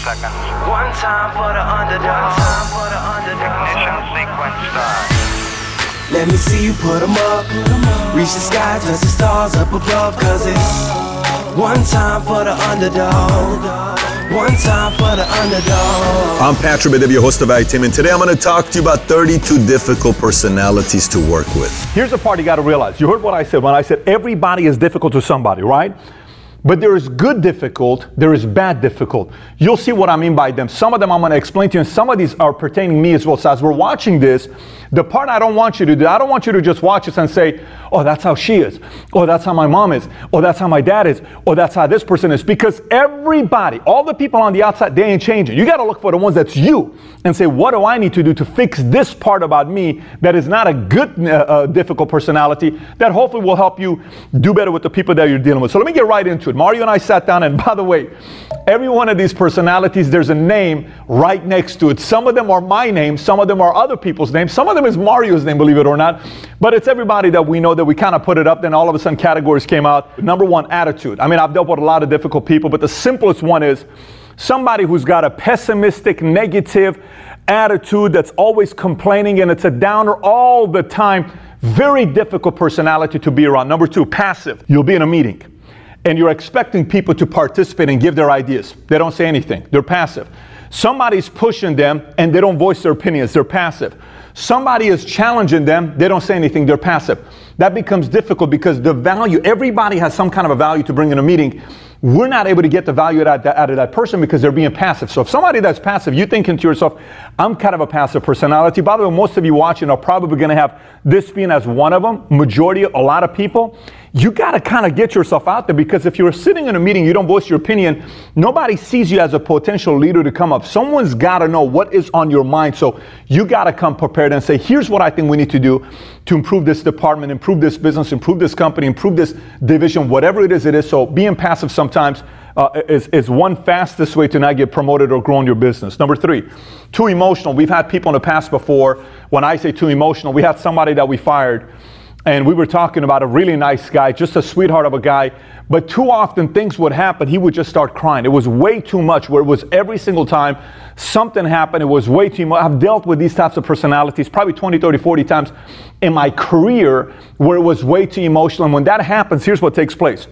seconds. One time for the underdog. One time for the Ignition underdog. sequence start. Let me see you put 'em up. Reach the sky, touch the stars up above. Cause it's one time for the underdog. One time for the underdog. I'm Patrick Bet-David, host of iTeam, and today I'm going to talk to you about 32 difficult personalities to work with. Here's the part you got to realize. You heard what I said when I said everybody is difficult to somebody, right? But there is good difficult, there is bad difficult. You'll see what I mean by them. Some of them I'm going to explain to you, and some of these are pertaining me as well. So as we're watching this, the part I don't want you to do, I don't want you to just watch this and say, oh, that's how she is, or that's how my mom is, or that's how my dad is, or that's how this person is. Because everybody, all the people on the outside, they ain't changing. You got to look for the ones that's you and say, what do I need to do to fix this part about me that is not a good, uh, uh, difficult personality that hopefully will help you do better with the people that you're dealing with. So let me get right into it. Mario and I sat down, and by the way, every one of these personalities, there's a name right next to it. Some of them are my name, some of them are other people's names, some of them is Mario's name, believe it or not. But it's everybody that we know that we kind of put it up. Then all of a sudden, categories came out. Number one, attitude. I mean, I've dealt with a lot of difficult people, but the simplest one is somebody who's got a pessimistic, negative attitude that's always complaining and it's a downer all the time. Very difficult personality to be around. Number two, passive. You'll be in a meeting and you're expecting people to participate and give their ideas. They don't say anything, they're passive. Somebody's pushing them and they don't voice their opinions, they're passive. Somebody is challenging them, they don't say anything, they're passive. That becomes difficult because the value, everybody has some kind of a value to bring in a meeting. We're not able to get the value out of, that, out of that person because they're being passive. So if somebody that's passive, you're thinking to yourself, I'm kind of a passive personality. By the way, most of you watching are probably going to have this being as one of them. Majority, a lot of people. You got to kind of get yourself out there because if you're sitting in a meeting, you don't voice your opinion, nobody sees you as a potential leader to come up. Someone's got to know what is on your mind. So you got to come prepared and say, here's what I think we need to do to improve this department, improve this business, improve this company, improve this division, whatever it is it is. So being passive sometimes uh, is, is one fastest way to not get promoted or grow in your business. Number three, too emotional. We've had people in the past before. When I say too emotional, we had somebody that we fired and we were talking about a really nice guy, just a sweetheart of a guy. But too often things would happen, he would just start crying. It was way too much, where it was every single time something happened, it was way too much. I've dealt with these types of personalities probably 20, 30, 40 times in my career where it was way too emotional. And when that happens, here's what takes place.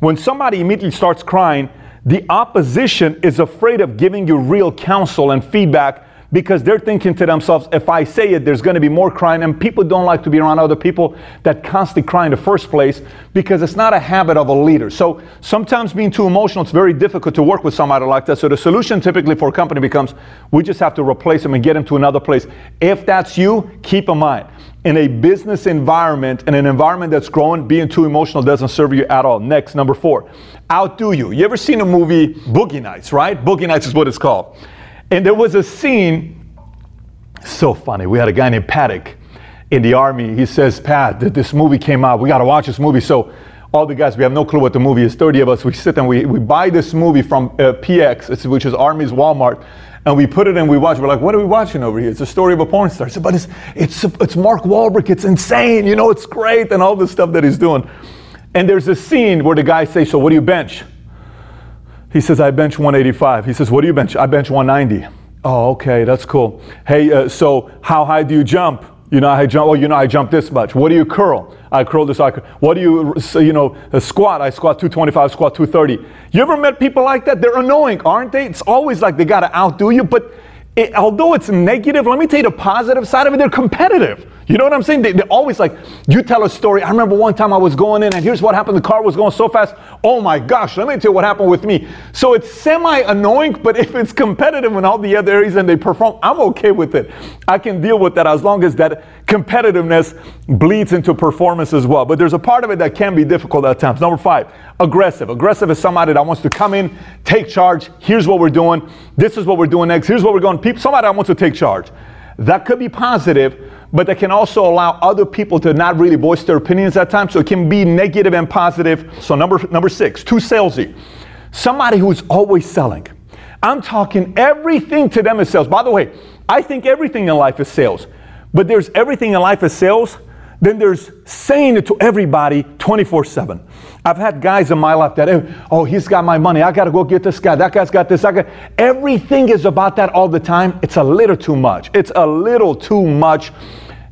When somebody immediately starts crying, the opposition is afraid of giving you real counsel and feedback because they're thinking to themselves, if I say it, there's going to be more crying. And people don't like to be around other people that constantly cry in the first place because it's not a habit of a leader. So sometimes being too emotional, it's very difficult to work with somebody like that. So the solution typically for a company becomes we just have to replace them and get them to another place. If that's you, keep in mind. In a business environment, in an environment that's growing, being too emotional doesn't serve you at all. Next, number four, outdo you. You ever seen a movie, Boogie Nights, right? Boogie Nights is what it's called. And there was a scene, so funny. We had a guy named Paddock in the army. He says, Pat, this movie came out. We got to watch this movie. So all the guys, we have no clue what the movie is. 30 of us, we sit and we, we buy this movie from uh, PX, which is Army's Walmart. And we put it in, we watch. We're like, what are we watching over here? It's a story of a porn star. Said, but it's, it's, it's Mark Wahlberg. It's insane. You know, it's great. And all this stuff that he's doing. And there's a scene where the guy says, so what do you bench? He says, I bench 185. He says, What do you bench? I bench 190. Oh, okay, that's cool. Hey, uh, so how high do you jump? You know, I jump. Oh, you know, I jump this much. What do you curl? I curl this. I curl. What do you, you know, squat? I squat 225. Squat 230. You ever met people like that? They're annoying, aren't they? It's always like they got to outdo you. But it, although it's negative, let me tell you the positive side of it. They're competitive. You know what I'm saying? They, are always like, you tell a story. I remember one time I was going in and here's what happened. The car was going so fast. Oh my gosh, let me tell you what happened with me. So it's semi annoying, but if it's competitive in all the other areas and they perform, I'm okay with it. I can deal with that as long as that competitiveness bleeds into performance as well. But there's a part of it that can be difficult at times. Number five, aggressive. Aggressive is somebody that wants to come in, take charge. Here's what we're doing. This is what we're doing next. Here's what we're going. People, somebody that wants to take charge. That could be positive, but that can also allow other people to not really voice their opinions at times. So it can be negative and positive. So number number six, too salesy. Somebody who's always selling. I'm talking everything to them is sales. By the way, I think everything in life is sales. But there's everything in life is sales Then there's saying it to everybody 24 7. I've had guys in my life that, oh, oh he's got my money. I got to go get this guy. That guy's got this. I got... Everything is about that all the time. It's a little too much. It's a little too much.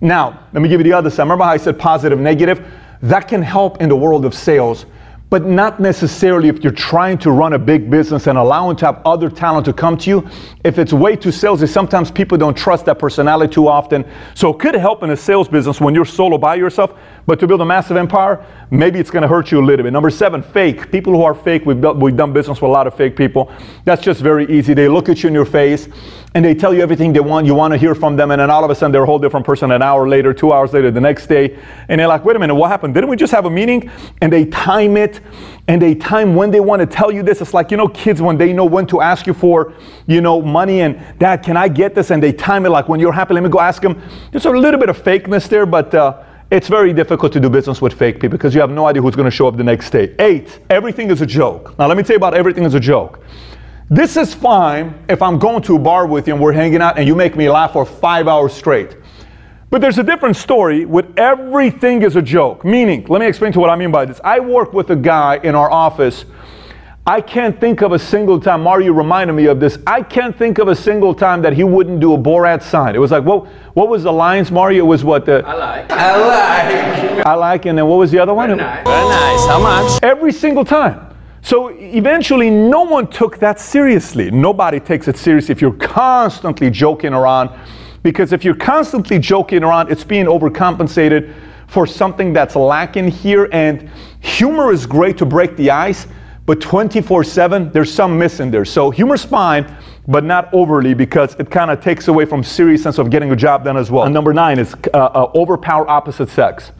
Now, let me give you the other side. Remember how I said positive, negative? That can help in the world of sales but not necessarily if you're trying to run a big business and allowing to have other talent to come to you. If it's way too salesy, sometimes people don't trust that personality too often. So it could help in a sales business when you're solo by yourself, but to build a massive empire, maybe it's going to hurt you a little bit. Number seven, fake. People who are fake, we've, built, we've done business with a lot of fake people. That's just very easy. They look at you in your face and they tell you everything they want. You want to hear from them, and then all of a sudden they're a whole different person an hour later, two hours later, the next day. And they're like, wait a minute, what happened? Didn't we just have a meeting? And they time it and they time when they want to tell you this. It's like, you know, kids when they know when to ask you for, you know, money and dad, can I get this? And they time it like when you're happy, let me go ask them. There's a little bit of fakeness there, but uh, it's very difficult to do business with fake people because you have no idea who's going to show up the next day. Eight, everything is a joke. Now, let me tell you about everything is a joke. This is fine if I'm going to a bar with you and we're hanging out and you make me laugh for five hours straight. But there's a different story with everything is a joke. Meaning, let me explain to what I mean by this. I work with a guy in our office. I can't think of a single time, Mario reminded me of this. I can't think of a single time that he wouldn't do a Borat sign. It was like, what, what was the lines, Mario? It was what the. I like. I like. I like, and then what was the other one? Very nice. Very nice. How much? Every single time. So eventually, no one took that seriously. Nobody takes it seriously if you're constantly joking around. Because if you're constantly joking around, it's being overcompensated for something that's lacking here. And humor is great to break the ice, but 24 7, there's some missing there. So humor's fine, but not overly because it kind of takes away from serious sense of getting a job done as well. And number nine is uh, uh, overpower opposite sex.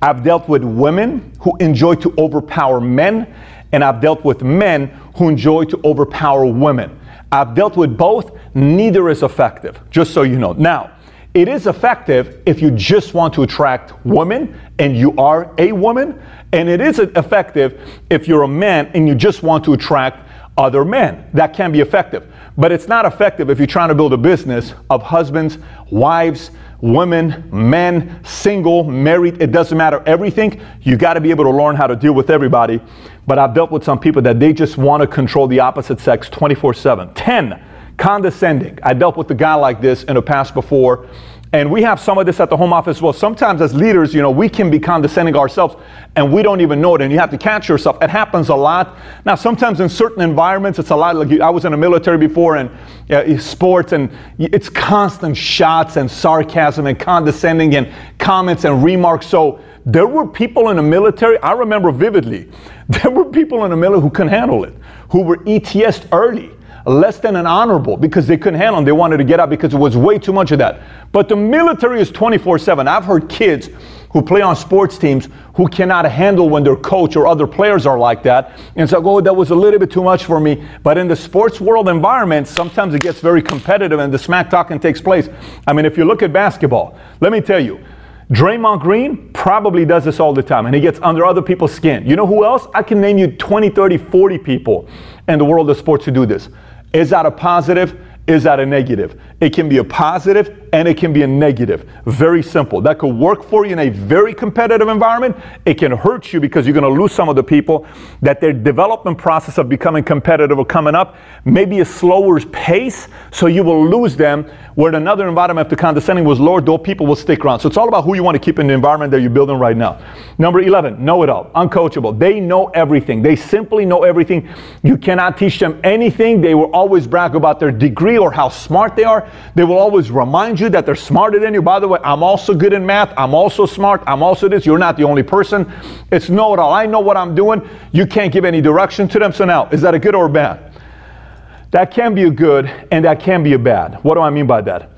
I've dealt with women who enjoy to overpower men, and I've dealt with men who enjoy to overpower women. I've dealt with both, neither is effective, just so you know. Now, it is effective if you just want to attract women and you are a woman, and it is effective if you're a man and you just want to attract other men. That can be effective. But it's not effective if you're trying to build a business of husbands, wives, women, men, single, married, it doesn't matter. Everything, you got to be able to learn how to deal with everybody. But I've dealt with some people that they just want to control the opposite sex 24 7. 10, condescending. I dealt with a guy like this in the past before. And we have some of this at the home office as well. Sometimes as leaders, you know, we can be condescending ourselves and we don't even know it. And you have to catch yourself. It happens a lot. Now, sometimes in certain environments, it's a lot like I was in the military before and uh, sports, and it's constant shots and sarcasm and condescending and comments and remarks. So there were people in the military, I remember vividly, there were people in the military who couldn't handle it, who were ETS'd early less than an honorable because they couldn't handle them. They wanted to get out because it was way too much of that. But the military is 24 7. I've heard kids who play on sports teams who cannot handle when their coach or other players are like that. And so, oh, that was a little bit too much for me. But in the sports world environment, sometimes it gets very competitive and the smack talking takes place. I mean, if you look at basketball, let me tell you, Draymond Green probably does this all the time and he gets under other people's skin. You know who else? I can name you 20, 30, 40 people in the world of sports who do this. Is that a positive? Is that a negative? It can be a positive and it can be a negative. Very simple. That could work for you in a very competitive environment. It can hurt you because you're going to lose some of the people that their development process of becoming competitive or coming up maybe a slower pace, so you will lose them. Where in another environment, if the condescending was lower, those people will stick around. So it's all about who you want to keep in the environment that you're building right now. Number 11, know it all, uncoachable. They know everything. They simply know everything. You cannot teach them anything. They will always brag about their degree or how smart they are. They will always remind you that they're smarter than you. By the way, I'm also good in math. I'm also smart. I'm also this. You're not the only person. It's know it all. I know what I'm doing. You can't give any direction to them. So now, is that a good or a bad? That can be a good and that can be a bad. What do I mean by that?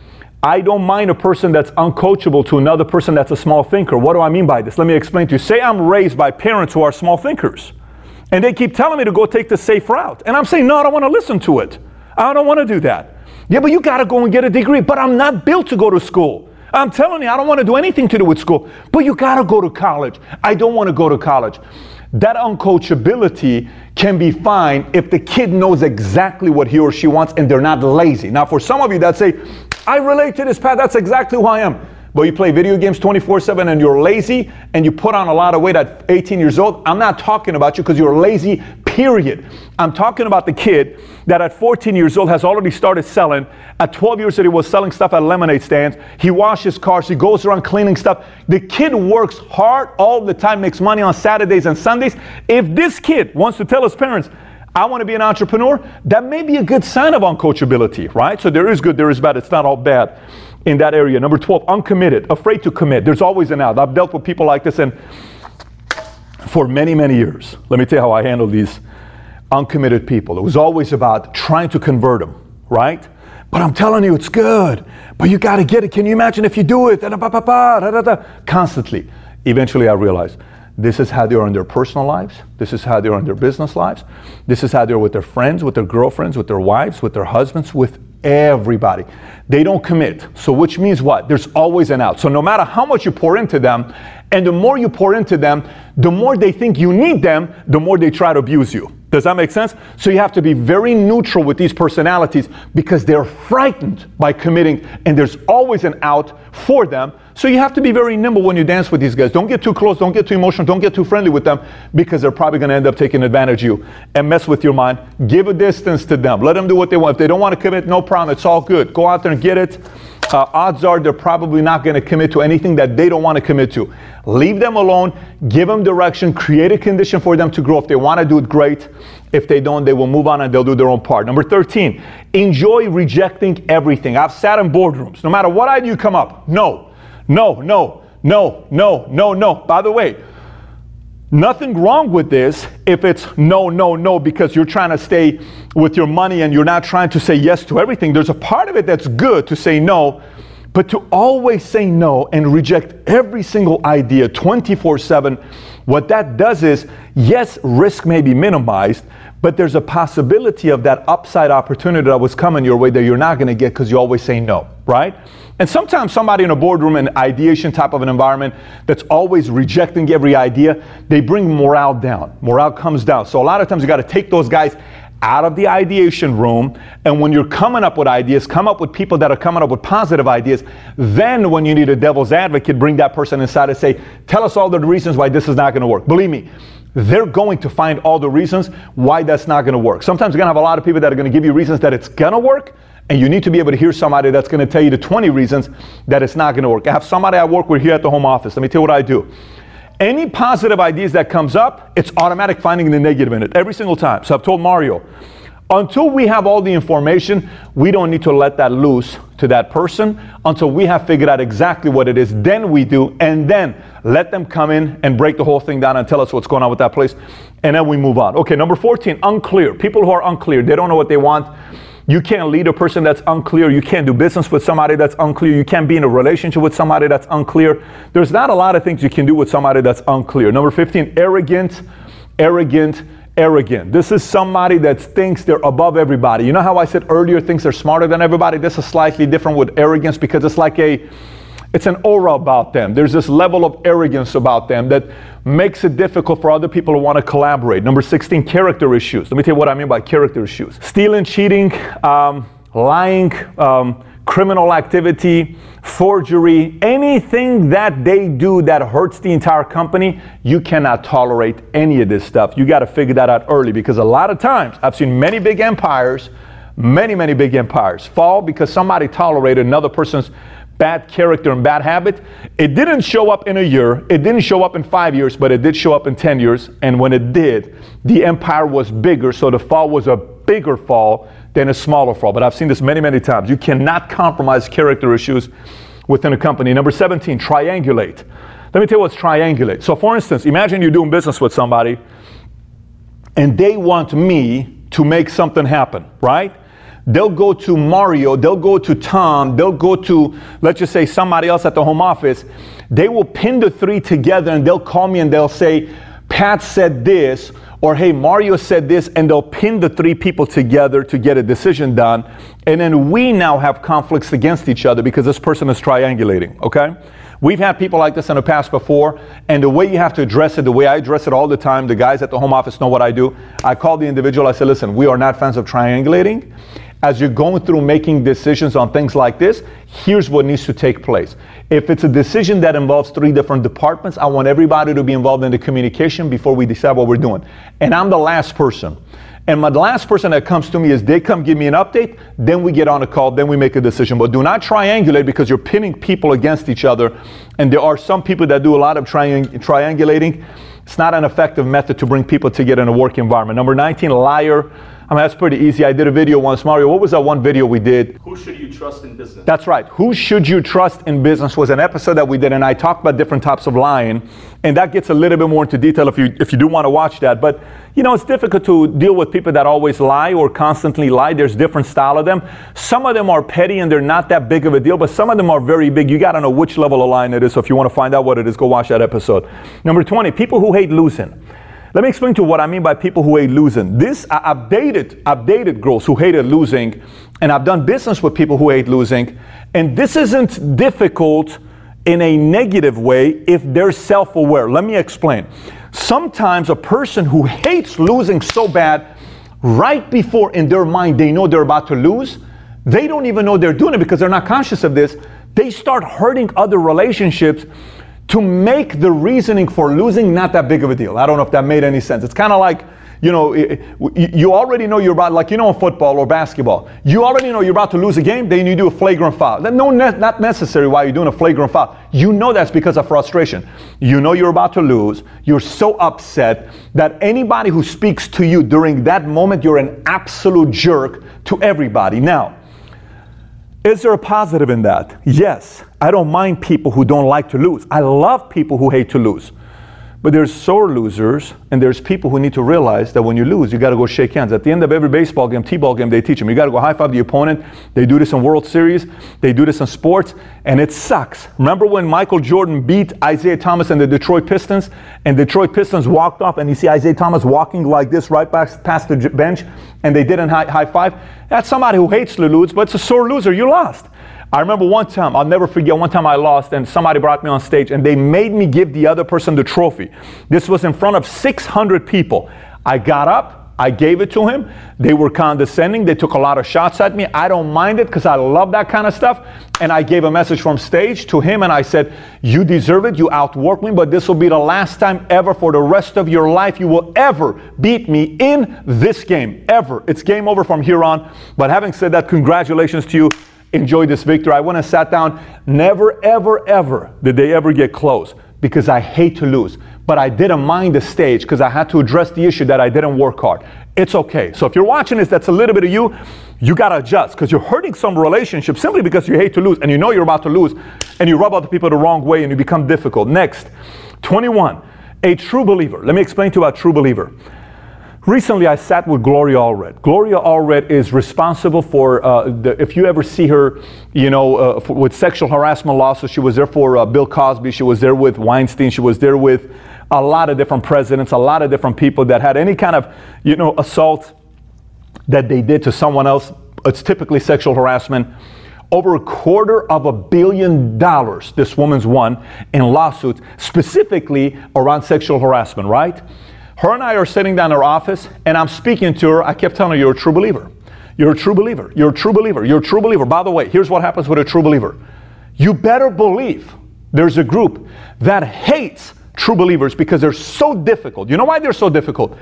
I don't mind a person that's uncoachable to another person that's a small thinker. What do I mean by this? Let me explain to you. Say I'm raised by parents who are small thinkers, and they keep telling me to go take the safe route. And I'm saying, no, I don't want to listen to it. I don't want to do that. Yeah, but you got to go and get a degree. But I'm not built to go to school. I'm telling you, I don't want to do anything to do with school. But you got to go to college. I don't want to go to college. That uncoachability can be fine if the kid knows exactly what he or she wants and they're not lazy. Now, for some of you that say, I relate to this path, that's exactly who I am. but you play video games 24 7 and you're lazy and you put on a lot of weight at 18 years old, I'm not talking about you because you're lazy, period. I'm talking about the kid that at 14 years old has already started selling. At 12 years old, he was selling stuff at lemonade stands. He washes cars, he goes around cleaning stuff. The kid works hard all the time, makes money on Saturdays and Sundays. If this kid wants to tell his parents, I want to be an entrepreneur, that may be a good sign of uncoachability, right? So there is good, there is bad. It's not all bad in that area. Number 12, uncommitted, afraid to commit. There's always an out. I've dealt with people like this and for many, many years. Let me tell you how I handled these uncommitted people. It was always about trying to convert them, right? But I'm telling you, it's good. But you got to get it. Can you imagine if you do it? Constantly. Eventually, I realized this is how they are in their personal lives. This is how they are in their business lives. This is how they're with their friends, with their girlfriends, with their wives, with their husbands, with everybody. They don't commit. So, which means what? There's always an out. So, no matter how much you pour into them, and the more you pour into them, the more they think you need them, the more they try to abuse you. Does that make sense? So you have to be very neutral with these personalities because they're frightened by committing and there's always an out for them. So you have to be very nimble when you dance with these guys. Don't get too close, don't get too emotional, don't get too friendly with them because they're probably going to end up taking advantage of you and mess with your mind. Give a distance to them. Let them do what they want. If they don't want to commit, no problem. It's all good. Go out there and get it uh, odds are they're probably not going to commit to anything that they don't want to commit to. Leave them alone, give them direction, create a condition for them to grow. If they want to do it, great. If they don't, they will move on and they'll do their own part. Number 13, enjoy rejecting everything. I've sat in boardrooms. No matter what idea you come up, no, no, no, no, no, no, no. By the way, Nothing wrong with this if it's no, no, no, because you're trying to stay with your money and you're not trying to say yes to everything. There's a part of it that's good to say no, but to always say no and reject every single idea 24 7, what that does is, yes, risk may be minimized, but there's a possibility of that upside opportunity that was coming your way that you're not going to get because you always say no, right? And sometimes somebody in a boardroom, an ideation type of an environment that's always rejecting every idea, they bring morale down. Morale comes down. So a lot of times you got to take those guys out of the ideation room. And when you're coming up with ideas, come up with people that are coming up with positive ideas. Then, when you need a devil's advocate, bring that person inside and say, Tell us all the reasons why this is not going to work. Believe me, they're going to find all the reasons why that's not going to work. Sometimes you're going to have a lot of people that are going to give you reasons that it's going to work, and you need to be able to hear somebody that's going to tell you the 20 reasons that it's not going to work. I have somebody I work with here at the home office. Let me tell you what I do. Any positive ideas that comes up, it's automatic finding the negative in it every single time. So I've told Mario, until we have all the information, we don't need to let that loose to that person until we have figured out exactly what it is. Then we do, and then let them come in and break the whole thing down and tell us what's going on with that place, and then we move on. Okay, number 14, unclear. People who are unclear, they don't know what they want. You can't lead a person that's unclear. You can't do business with somebody that's unclear. You can't be in a relationship with somebody that's unclear. There's not a lot of things you can do with somebody that's unclear. Number 15, arrogant, arrogant, arrogant. This is somebody that thinks they're above everybody. You know how I said earlier thinks they're smarter than everybody? This is slightly different with arrogance because it's like a it's an aura about them. There's this level of arrogance about them that makes it difficult for other people to want to collaborate. Number 16, character issues. Let me tell you what I mean by character issues. Stealing, cheating, um, lying, um, criminal activity, forgery, anything that they do that hurts the entire company, you cannot tolerate any of this stuff. You got to figure that out early because a lot of times I've seen many big empires, many, many big empires fall because somebody tolerated another person's bad character and bad habit. It didn't show up in a year, it didn't show up in five years, but it did show up in 10 years. And when it did, the empire was bigger, so the fall was a bigger fall than a smaller fall. But I've seen this many, many times. You cannot compromise character issues within a company. Number 17, triangulate. Let me tell you what's triangulate. So, for instance, imagine you're doing business with somebody and they want me to make something happen, right? They'll go to Mario, they'll go to Tom, they'll go to, let's just say, somebody else at the home office. They will pin the three together and they'll call me and they'll say, Pat said this, or hey, Mario said this, and they'll pin the three people together to get a decision done. And then we now have conflicts against each other because this person is triangulating, okay? We've had people like this in the past before, and the way you have to address it, the way I address it all the time, the guys at the home office know what I do. I call the individual, I say, listen, we are not fans of triangulating, as you're going through making decisions on things like this, here's what needs to take place. If it's a decision that involves three different departments, I want everybody to be involved in the communication before we decide what we're doing. And I'm the last person. And my last person that comes to me is they come give me an update, then we get on a call, then we make a decision. But do not triangulate because you're pinning people against each other. And there are some people that do a lot of triang- triangulating. It's not an effective method to bring people together in a work environment. Number 19, liar. I mean, that's pretty easy. I did a video once. Mario, what was that one video we did? Who should you trust in business? That's right. Who should you trust in business was an episode that we did, and I talked about different types of lying, and that gets a little bit more into detail if you if you do want to watch that. But you know, it's difficult to deal with people that always lie or constantly lie. There's different style of them. Some of them are petty and they're not that big of a deal, but some of them are very big. You got to know which level of lying it is. So if you want to find out what it is, go watch that episode. Number 20, people who hate losing. Let me explain to you what I mean by people who hate losing. This I- I've dated, dated girls who hated losing, and I've done business with people who hate losing. And this isn't difficult in a negative way if they're self-aware. Let me explain. Sometimes a person who hates losing so bad, right before in their mind they know they're about to lose, they don't even know they're doing it because they're not conscious of this. They start hurting other relationships to make the reasoning for losing not that big of a deal. I don't know if that made any sense. It's kind of like, you know, you already know you're about, like, you know, in football or basketball, you already know you're about to lose a game, then you do a flagrant foul. No, not necessary why you're doing a flagrant foul. You know that's because of frustration. You know you're about to lose. You're so upset that anybody who speaks to you during that moment, you're an absolute jerk to everybody. Now, is there a positive in that? Yes. I don't mind people who don't like to lose. I love people who hate to lose. But there's sore losers, and there's people who need to realize that when you lose, you got to go shake hands. At the end of every baseball game, T-ball game, they teach them. You got to go high five the opponent. They do this in World Series. They do this in sports, and it sucks. Remember when Michael Jordan beat Isiah Thomas and the Detroit Pistons, and Detroit Pistons walked off, and you see Isiah Thomas walking like this right past, past the bench, and they didn't high, high five? That's somebody who hates to lose, but it's a sore loser. You lost. I remember one time, I'll never forget, one time I lost and somebody brought me on stage and they made me give the other person the trophy. This was in front of 600 people. I got up, I gave it to him. They were condescending, they took a lot of shots at me. I don't mind it because I love that kind of stuff. And I gave a message from stage to him and I said, You deserve it, you outworked me, but this will be the last time ever for the rest of your life you will ever beat me in this game. Ever. It's game over from here on. But having said that, congratulations to you enjoy this victory. I went and sat down. Never, ever, ever did they ever get close because I hate to lose. But I didn't mind the stage because I had to address the issue that I didn't work hard. It's okay. So if you're watching this, that's a little bit of you. You got to adjust because you're hurting some relationship simply because you hate to lose and you know you're about to lose and you rub other people the wrong way and you become difficult. Next, 21. A true believer. Let me explain to you about true believer. Recently, I sat with Gloria Allred. Gloria Allred is responsible for, uh, the, if you ever see her, you know, uh, for, with sexual harassment lawsuits, she was there for uh, Bill Cosby, she was there with Weinstein, she was there with a lot of different presidents, a lot of different people that had any kind of, you know, assault that they did to someone else. It's typically sexual harassment. Over a quarter of a billion dollars this woman's won in lawsuits, specifically around sexual harassment, right? Her and I are sitting down in her office, and I'm speaking to her. I kept telling her, You're a true believer. You're a true believer. You're a true believer. You're a true believer. By the way, here's what happens with a true believer you better believe there's a group that hates true believers because they're so difficult. You know why they're so difficult?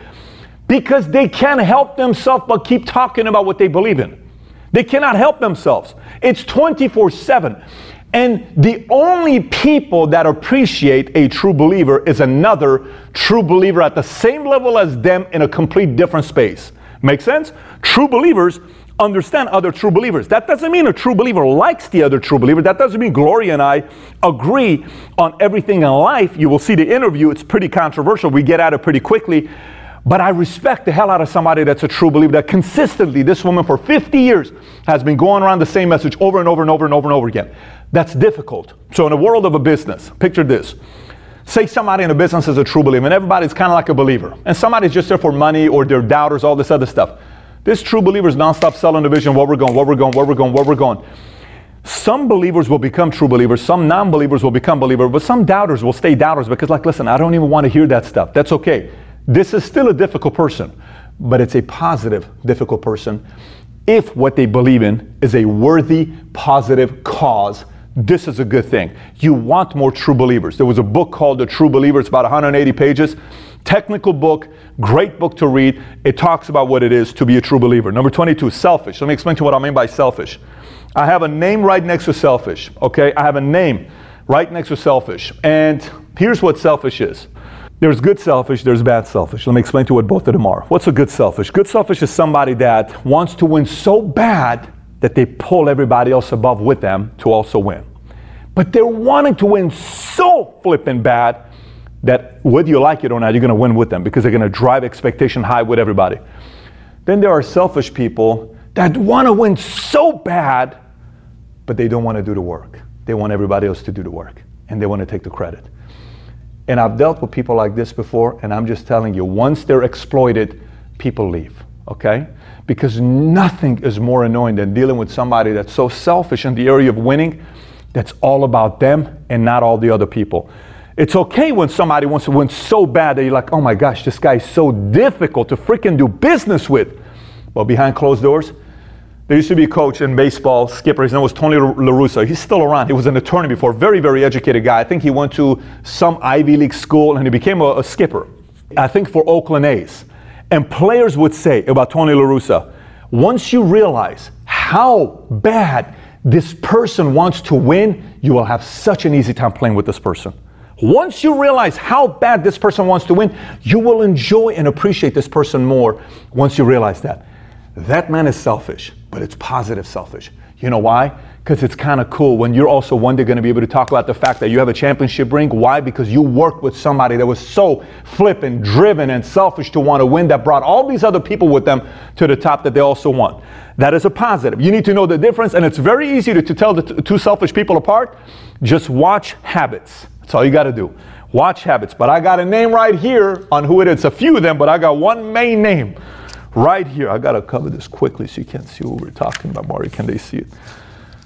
Because they can't help themselves but keep talking about what they believe in. They cannot help themselves. It's 24 7. And the only people that appreciate a true believer is another true believer at the same level as them in a complete different space. Make sense? True believers understand other true believers. That doesn't mean a true believer likes the other true believer. That doesn't mean Gloria and I agree on everything in life. You will see the interview, it's pretty controversial. We get at it pretty quickly. But I respect the hell out of somebody that's a true believer that consistently, this woman for 50 years has been going around the same message over and over and over and over and over again. That's difficult. So, in the world of a business, picture this. Say somebody in a business is a true believer, and everybody's kind of like a believer, and somebody's just there for money or they're doubters, all this other stuff. This true believer is nonstop selling the vision, where we're going, where we're going, where we're going, where we're going. Some believers will become true believers, some non believers will become believers, but some doubters will stay doubters because, like, listen, I don't even want to hear that stuff. That's okay. This is still a difficult person, but it's a positive, difficult person if what they believe in is a worthy, positive cause, this is a good thing. You want more true believers. There was a book called The True Believer, it's about 180 pages. Technical book, great book to read. It talks about what it is to be a true believer. Number 22, selfish. Let me explain to you what I mean by selfish. I have a name right next to selfish, okay? I have a name right next to selfish. And here's what selfish is. There's good selfish, there's bad selfish. Let me explain to you what both of them are. What's a good selfish? Good selfish is somebody that wants to win so bad that they pull everybody else above with them to also win. But they're wanting to win so flippin' bad that whether you like it or not, you're going to win with them because they're going to drive expectation high with everybody. Then there are selfish people that want to win so bad, but they don't want to do the work. They want everybody else to do the work and they want to take the credit. And I've dealt with people like this before, and I'm just telling you, once they're exploited, people leave, okay? Because nothing is more annoying than dealing with somebody that's so selfish in the area of winning that's all about them and not all the other people. It's okay when somebody wants to win so bad that you're like, oh my gosh, this guy is so difficult to freaking do business with. But behind closed doors, there used to be a coach in baseball, skipper. His name was Tony La Russa. He's still around. He was an attorney before, very, very educated guy. I think he went to some Ivy League school and he became a, a skipper. I think for Oakland A's. And players would say about Tony La Russa, once you realize how bad this person wants to win, you will have such an easy time playing with this person. Once you realize how bad this person wants to win, you will enjoy and appreciate this person more once you realize that. That man is selfish, but it's positive selfish. You know why? Because it's kind of cool when you're also one day going to be able to talk about the fact that you have a championship ring. Why? Because you worked with somebody that was so flippant, driven, and selfish to want to win that brought all these other people with them to the top that they also want. That is a positive. You need to know the difference, and it's very easy to, to tell the t- two selfish people apart. Just watch habits. That's all you got to do. Watch habits. But I got a name right here on who it is. A few of them, but I got one main name right here. I got to cover this quickly so you can't see what we're talking about. Mario, can they see it?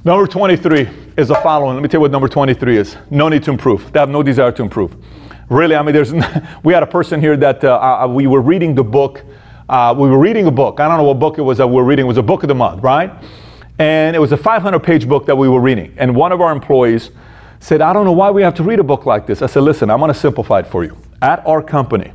Number 23 is the following. Let me tell you what number 23 is. No need to improve. They have no desire to improve. Really, I mean, there's. we had a person here that uh, uh, we were reading the book. Uh, we were reading a book. I don't know what book it was that we were reading. It was a book of the month, right? And it was a 500 page book that we were reading. And one of our employees said, I don't know why we have to read a book like this. I said, listen, I'm going to simplify it for you. At our company,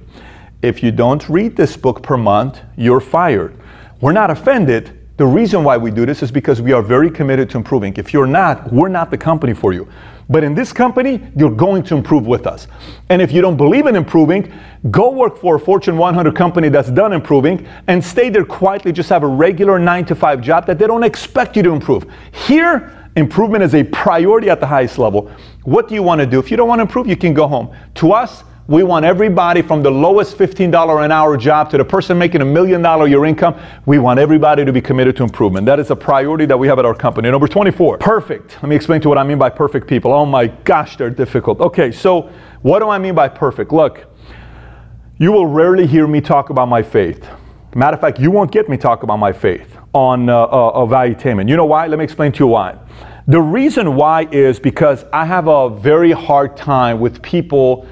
if you don't read this book per month, you're fired. We're not offended. The reason why we do this is because we are very committed to improving. If you're not, we're not the company for you. But in this company, you're going to improve with us. And if you don't believe in improving, go work for a Fortune 100 company that's done improving and stay there quietly, just have a regular 9 to 5 job that they don't expect you to improve. Here, improvement is a priority at the highest level. What do you want to do? If you don't want to improve, you can go home. To us, we want everybody from the lowest $15 an hour job to the person making a million dollar year income. We want everybody to be committed to improvement. That is a priority that we have at our company. Number 24, perfect. Let me explain to you what I mean by perfect people. Oh my gosh, they're difficult. Okay, so what do I mean by perfect? Look, you will rarely hear me talk about my faith. Matter of fact, you won't get me talk about my faith on uh, uh, valuetainment. You know why? Let me explain to you why. The reason why is because I have a very hard time with people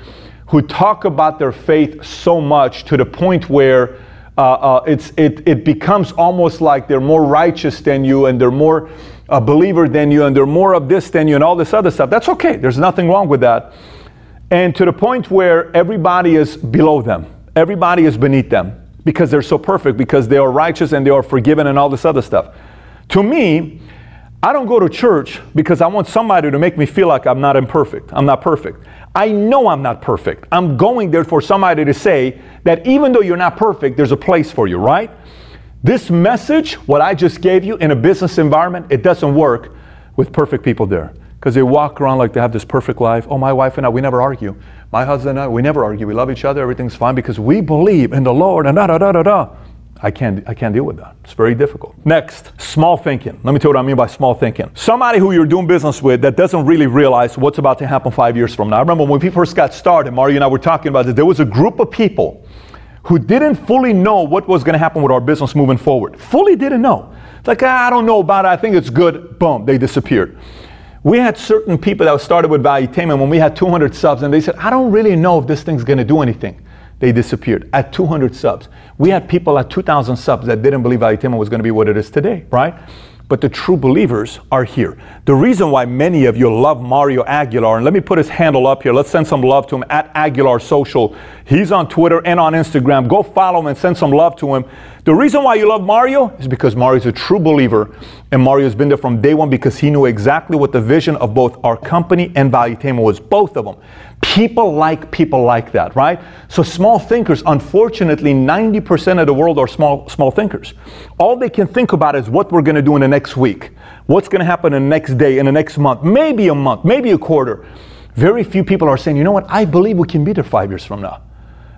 who talk about their faith so much to the point where uh, uh, it's, it, it becomes almost like they're more righteous than you and they're more a believer than you and they're more of this than you and all this other stuff. That's okay. There's nothing wrong with that. And to the point where everybody is below them, everybody is beneath them because they're so perfect, because they are righteous and they are forgiven and all this other stuff. To me, I don't go to church because I want somebody to make me feel like I'm not imperfect. I'm not perfect. I know I'm not perfect. I'm going there for somebody to say that even though you're not perfect, there's a place for you, right? This message, what I just gave you in a business environment, it doesn't work with perfect people there. Because they walk around like they have this perfect life. Oh, my wife and I, we never argue. My husband and I, we never argue. We love each other. Everything's fine because we believe in the Lord and da da da da da. I can't, I can't deal with that. It's very difficult. Next, small thinking. Let me tell you what I mean by small thinking. Somebody who you're doing business with that doesn't really realize what's about to happen five years from now. I remember when we first got started, Mario and I were talking about this, there was a group of people who didn't fully know what was going to happen with our business moving forward. Fully didn't know. It's like, ah, I don't know about it. I think it's good. Boom, they disappeared. We had certain people that started with Valuetainment when we had 200 subs, and they said, I don't really know if this thing's going to do anything. They disappeared. At 200 subs, we had people at 2,000 subs that didn't believe Valuetainment was going to be what it is today, right? But the true believers are here. The reason why many of you love Mario Aguilar, and let me put his handle up here. Let's send some love to him at Aguilar Social. He's on Twitter and on Instagram. Go follow him and send some love to him. The reason why you love Mario is because Mario's a true believer, and Mario's been there from day one because he knew exactly what the vision of both our company and Valuetainment was, both of them. People like people like that, right? So small thinkers, unfortunately, 90% of the world are small small thinkers. All they can think about is what we're going to do in the next week, what's going to happen in the next day, in the next month, maybe a month, maybe a quarter. Very few people are saying, you know what? I believe we can be there five years from now.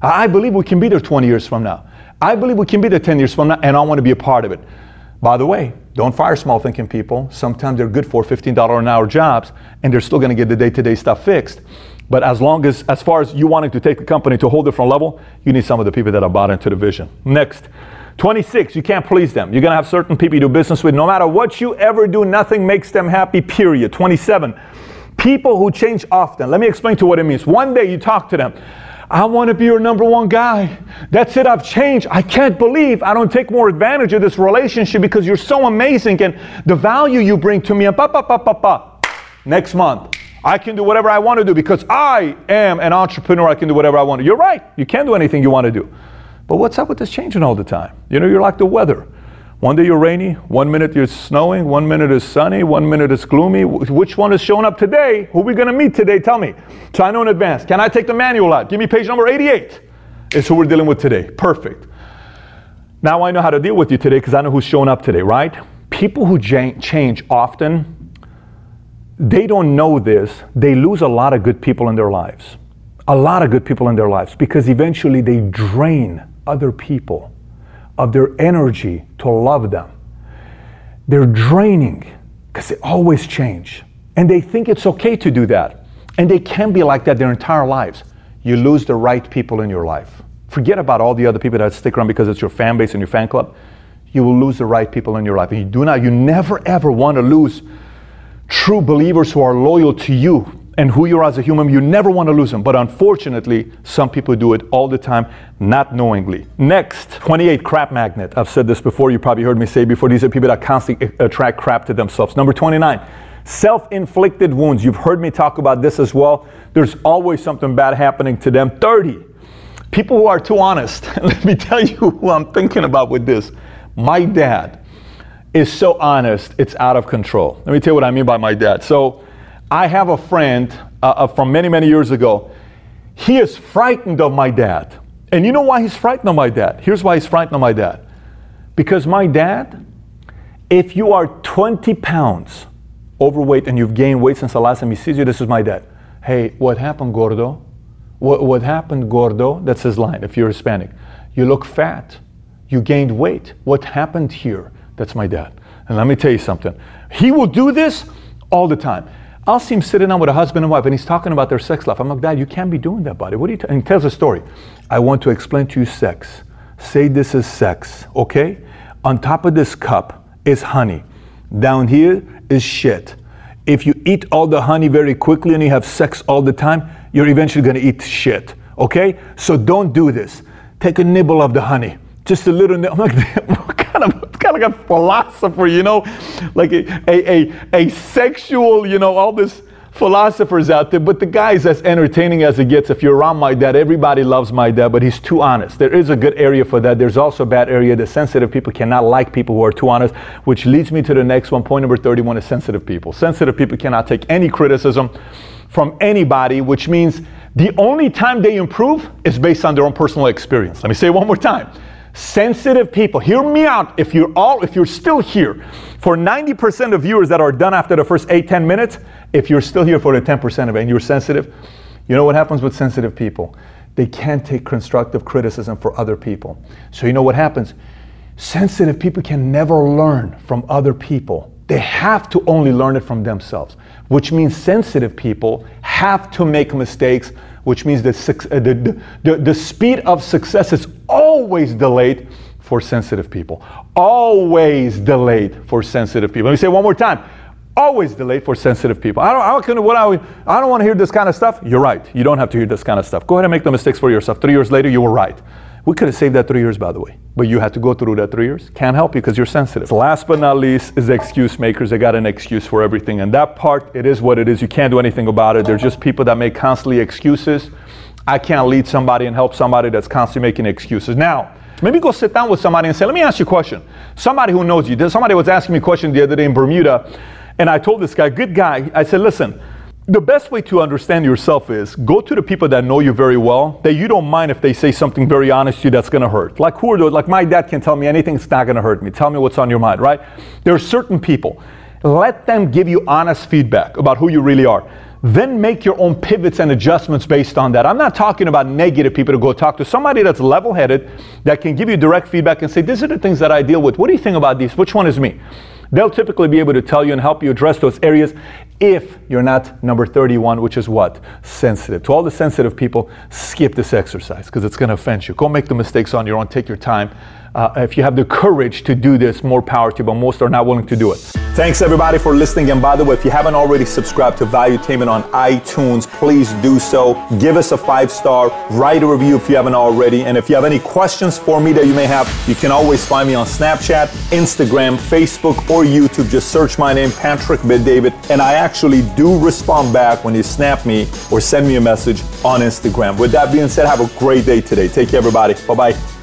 I believe we can be there 20 years from now. I believe we can be there 10 years from now, and I want to be a part of it. By the way, don't fire small thinking people. Sometimes they're good for $15 an hour jobs, and they're still going to get the day to day stuff fixed. But as long as, as far as you wanting to take the company to a whole different level, you need some of the people that are bought into the vision. Next, 26, you can't please them. You're going to have certain people you do business with. No matter what you ever do, nothing makes them happy, period. 27, people who change often. Let me explain to you what it means. One day you talk to them. I want to be your number one guy. That's it, I've changed. I can't believe I don't take more advantage of this relationship because you're so amazing and the value you bring to me. And pa, pa, pa, pa, pa. Next month, I can do whatever I want to do because I am an entrepreneur. I can do whatever I want to. You're right. You can do anything you want to do. But what's up with this changing all the time? You know, you're like the weather. One day you're rainy, one minute you're snowing, one minute is sunny, one minute is gloomy. Which one is showing up today? Who are we going to meet today? Tell me. So I know in advance. Can I take the manual out? Give me page number 88. It's who we're dealing with today. Perfect. Now I know how to deal with you today because I know who's showing up today, right? People who change often, they don't know this. They lose a lot of good people in their lives. A lot of good people in their lives because eventually they drain other people of their energy to love them. They're draining because they always change. And they think it's okay to do that. And they can be like that their entire lives. You lose the right people in your life. Forget about all the other people that stick around because it's your fan base and your fan club. You will lose the right people in your life. And you do not, you never ever want to lose true believers who are loyal to you and who you are as a human, you never want to lose them. But unfortunately, some people do it all the time, not knowingly. Next, 28 crap magnet. I've said this before, you probably heard me say before. These are people that constantly attract crap to themselves. Number 29, self inflicted wounds. You've heard me talk about this as well. There's always something bad happening to them. 30, people who are too honest. Let me tell you who I'm thinking about with this. My dad is so honest, it's out of control. Let me tell you what I mean by my dad. So, I have a friend uh, uh, from many, many years ago. He is frightened of my dad. And you know why he's frightened of my dad? Here's why he's frightened of my dad. Because my dad, if you are 20 pounds overweight and you've gained weight since the last time he sees you, this is my dad. Hey, what happened, Gordo? What, what happened, Gordo? That's his line if you're Hispanic. You look fat. You gained weight. What happened here? That's my dad. And let me tell you something. He will do this all the time. I'll see him sitting down with a husband and wife and he's talking about their sex life. I'm like, Dad, you can't be doing that, buddy. What are you? T-? And he tells a story. I want to explain to you sex. Say this is sex, okay? On top of this cup is honey. Down here is shit. If you eat all the honey very quickly and you have sex all the time, you're eventually gonna eat shit, okay? So don't do this. Take a nibble of the honey. Just a little. Nibble. I'm like, kind of kind of like a philosopher, you know, like a, a, a, sexual, you know, all this philosophers out there, but the guy's as entertaining as it gets. If you're around my dad, everybody loves my dad, but he's too honest. There is a good area for that. There's also a bad area. The sensitive people cannot like people who are too honest, which leads me to the next one. Point number 31 is sensitive people. Sensitive people cannot take any criticism from anybody, which means the only time they improve is based on their own personal experience. Let me say one more time sensitive people. Hear me out if you're all if you're still here. For 90% of viewers that are done after the first 8 10 minutes if you're still here for the 10% of it and you're sensitive you know what happens with sensitive people? They can't take constructive criticism for other people. So you know what happens? Sensitive people can never learn from other people. They have to only learn it from themselves which means sensitive people have to make mistakes which means that uh, the, the, the speed of success is always delayed for sensitive people. Always delayed for sensitive people. Let me say one more time. always delayed for sensitive people. I don't, I what I, I don't want to hear this kind of stuff. You're right. You don't have to hear this kind of stuff. Go ahead and make the mistakes for yourself. Three years later, you were right. We could have saved that three years, by the way. But you had to go through that three years. Can't help you because you're sensitive. Last but not least is excuse makers. They got an excuse for everything. And that part, it is what it is. You can't do anything about it. They're just people that make constantly excuses. I can't lead somebody and help somebody that's constantly making excuses. Now, maybe go sit down with somebody and say, let me ask you a question. Somebody who knows you. Somebody was asking me a question the other day in Bermuda. And I told this guy, good guy, I said, listen, the best way to understand yourself is go to the people that know you very well that you don't mind if they say something very honest to you that's going to hurt. Like who are those? Like my dad can tell me anything it's not going to hurt me. Tell me what's on your mind right? There are certain people. Let them give you honest feedback about who you really are. Then make your own pivots and adjustments based on that. I'm not talking about negative people to go talk to. Somebody that's level-headed that can give you direct feedback and say these are the things that i deal with. What do you think about these? Which one is me They'll typically be able to tell you and help you address those areas if you're not number 31, which is what? Sensitive. To all the sensitive people, skip this exercise because it's going to offend you. Go make the mistakes on your own. Take your time. Uh, if you have the courage to do this, more power to you, but most are not willing to do it. Thanks everybody for listening. And by the way, if you haven't already subscribed to Valuetainment on iTunes, please do so. Give us a five star, write a review if you haven't already. And if you have any questions for me that you may have, you can always find me on Snapchat, Instagram, Facebook, or YouTube. Just search my name, Patrick Bet-David, and I actually do respond back when you snap me or send me a message on Instagram. With that being said, have a great day today. Take care, everybody. Bye bye.